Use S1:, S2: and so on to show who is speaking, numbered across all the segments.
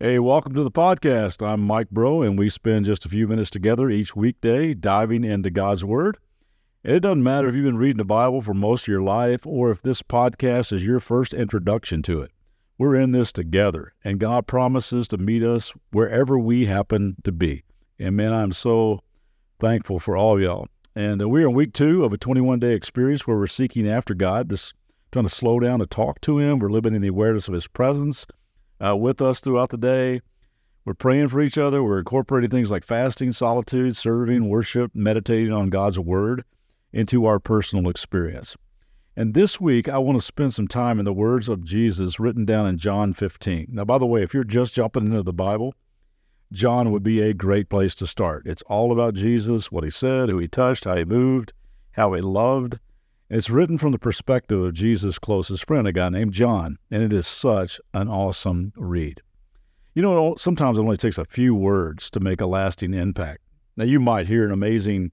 S1: Hey, welcome to the podcast. I'm Mike Bro, and we spend just a few minutes together each weekday diving into God's Word. And it doesn't matter if you've been reading the Bible for most of your life or if this podcast is your first introduction to it. We're in this together, and God promises to meet us wherever we happen to be. And man, I'm so thankful for all y'all. And uh, we're in week two of a 21 day experience where we're seeking after God, just trying to slow down to talk to Him. We're living in the awareness of His presence uh, with us throughout the day. We're praying for each other. We're incorporating things like fasting, solitude, serving, worship, meditating on God's Word into our personal experience. And this week, I want to spend some time in the words of Jesus written down in John 15. Now, by the way, if you're just jumping into the Bible, John would be a great place to start. It's all about Jesus, what he said, who he touched, how he moved, how he loved, it's written from the perspective of Jesus' closest friend, a guy named John, and it is such an awesome read. You know, sometimes it only takes a few words to make a lasting impact. Now, you might hear an amazing,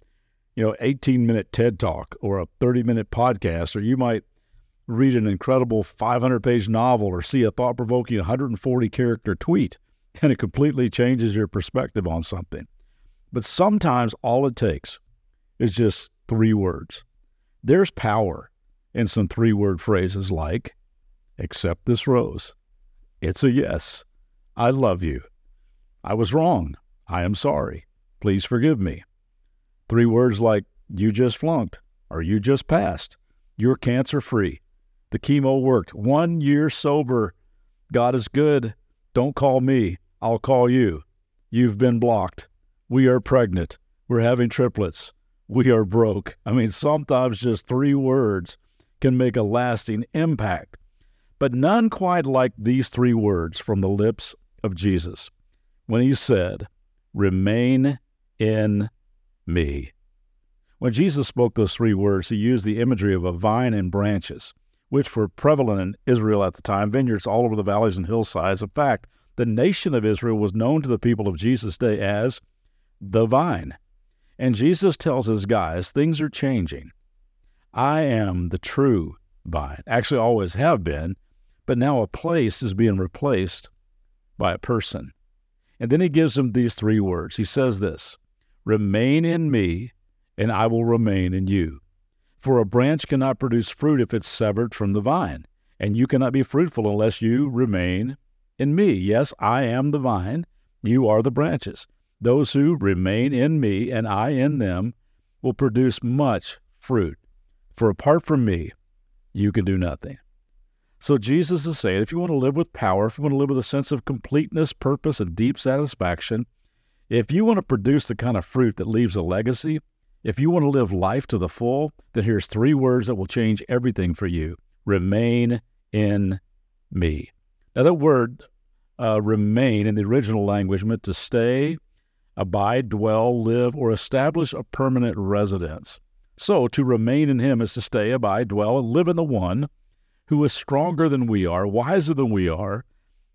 S1: you know, 18 minute TED talk or a 30 minute podcast, or you might read an incredible 500 page novel or see a thought provoking 140 character tweet, and it completely changes your perspective on something. But sometimes all it takes is just three words there's power in some three word phrases like, accept this rose. It's a yes. I love you. I was wrong. I am sorry. Please forgive me. Three words like, you just flunked or you just passed. You're cancer free. The chemo worked. One year sober. God is good. Don't call me. I'll call you. You've been blocked. We are pregnant. We're having triplets we are broke. I mean, sometimes just three words can make a lasting impact, but none quite like these three words from the lips of Jesus when he said, Remain in me. When Jesus spoke those three words, he used the imagery of a vine and branches, which were prevalent in Israel at the time, vineyards all over the valleys and hillsides. In fact, the nation of Israel was known to the people of Jesus' day as the vine. And Jesus tells his guys, things are changing. I am the true vine. Actually, always have been, but now a place is being replaced by a person. And then he gives them these three words. He says this Remain in me, and I will remain in you. For a branch cannot produce fruit if it's severed from the vine, and you cannot be fruitful unless you remain in me. Yes, I am the vine, you are the branches. Those who remain in me and I in them will produce much fruit. For apart from me, you can do nothing. So Jesus is saying if you want to live with power, if you want to live with a sense of completeness, purpose, and deep satisfaction, if you want to produce the kind of fruit that leaves a legacy, if you want to live life to the full, then here's three words that will change everything for you remain in me. Now, that word uh, remain in the original language meant to stay, abide, dwell, live, or establish a permanent residence. So to remain in him is to stay, abide, dwell, and live in the one who is stronger than we are, wiser than we are,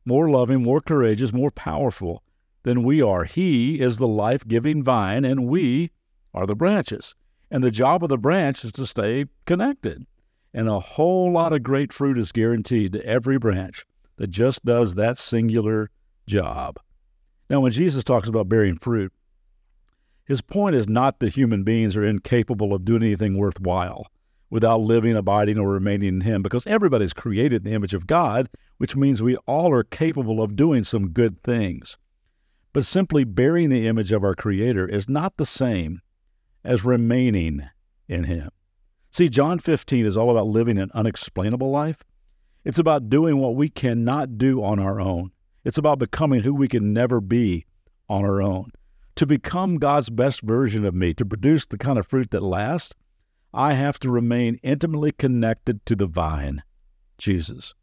S1: more loving, more courageous, more powerful than we are. He is the life giving vine, and we are the branches. And the job of the branch is to stay connected. And a whole lot of great fruit is guaranteed to every branch that just does that singular job. Now, when Jesus talks about bearing fruit, his point is not that human beings are incapable of doing anything worthwhile without living, abiding, or remaining in Him, because everybody's created in the image of God, which means we all are capable of doing some good things. But simply bearing the image of our Creator is not the same as remaining in Him. See, John 15 is all about living an unexplainable life. It's about doing what we cannot do on our own. It's about becoming who we can never be on our own. To become God's best version of me, to produce the kind of fruit that lasts, I have to remain intimately connected to the vine, Jesus.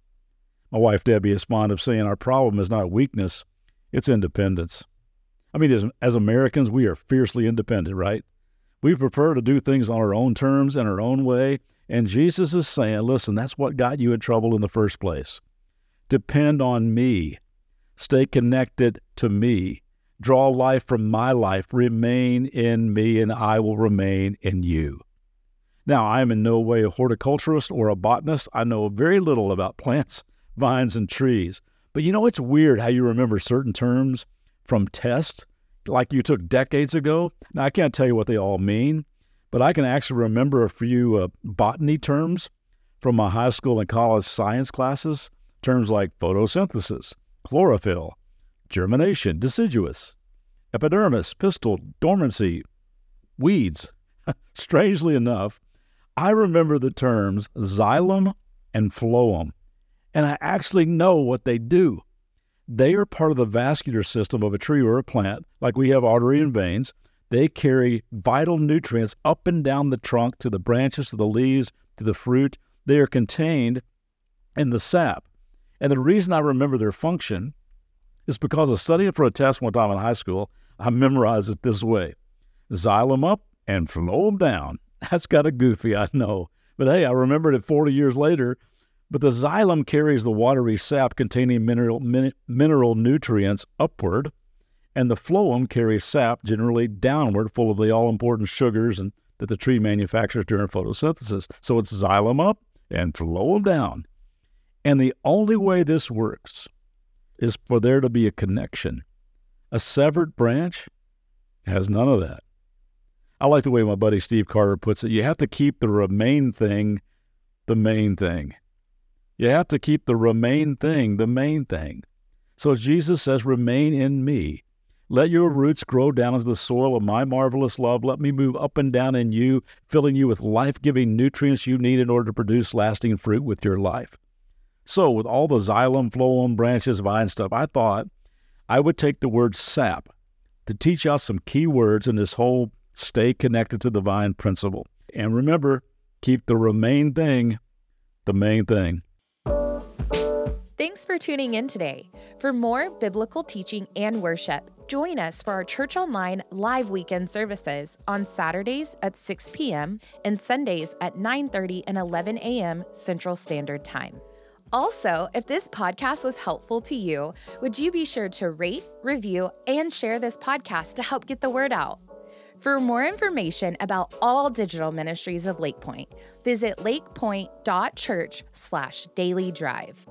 S1: My wife Debbie is fond of saying our problem is not weakness, It's independence. I mean, as, as Americans, we are fiercely independent, right? We prefer to do things on our own terms and our own way. And Jesus is saying, listen, that's what got you in trouble in the first place. Depend on me. Stay connected to me. Draw life from my life. Remain in me, and I will remain in you. Now, I am in no way a horticulturist or a botanist. I know very little about plants, vines, and trees. But you know, it's weird how you remember certain terms from tests like you took decades ago. Now, I can't tell you what they all mean, but I can actually remember a few uh, botany terms from my high school and college science classes. Terms like photosynthesis, chlorophyll, germination, deciduous, epidermis, pistil, dormancy, weeds. Strangely enough, I remember the terms xylem and phloem, and I actually know what they do. They are part of the vascular system of a tree or a plant, like we have artery and veins. They carry vital nutrients up and down the trunk to the branches, to the leaves, to the fruit. They are contained in the sap. And the reason I remember their function is because of studying for a test one time in high school, I memorized it this way xylem up and phloem down. That's kind of goofy, I know. But hey, I remembered it 40 years later. But the xylem carries the watery sap containing mineral, min- mineral nutrients upward, and the phloem carries sap generally downward, full of the all important sugars and, that the tree manufactures during photosynthesis. So it's xylem up and phloem down. And the only way this works is for there to be a connection. A severed branch has none of that. I like the way my buddy Steve Carter puts it. You have to keep the remain thing the main thing. You have to keep the remain thing the main thing. So Jesus says, Remain in me. Let your roots grow down into the soil of my marvelous love. Let me move up and down in you, filling you with life giving nutrients you need in order to produce lasting fruit with your life. So, with all the xylem, phloem, branches, vine stuff, I thought I would take the word sap to teach us some key words in this whole Stay connected to the vine principle. And remember, keep the remain thing the main thing.
S2: Thanks for tuning in today. For more biblical teaching and worship, join us for our Church Online live weekend services on Saturdays at 6 p.m. and Sundays at 9:30 and 11 a.m. Central Standard Time. Also, if this podcast was helpful to you, would you be sure to rate, review, and share this podcast to help get the word out? For more information about all digital ministries of Lakepointe, visit lakepointe.church slash daily drive.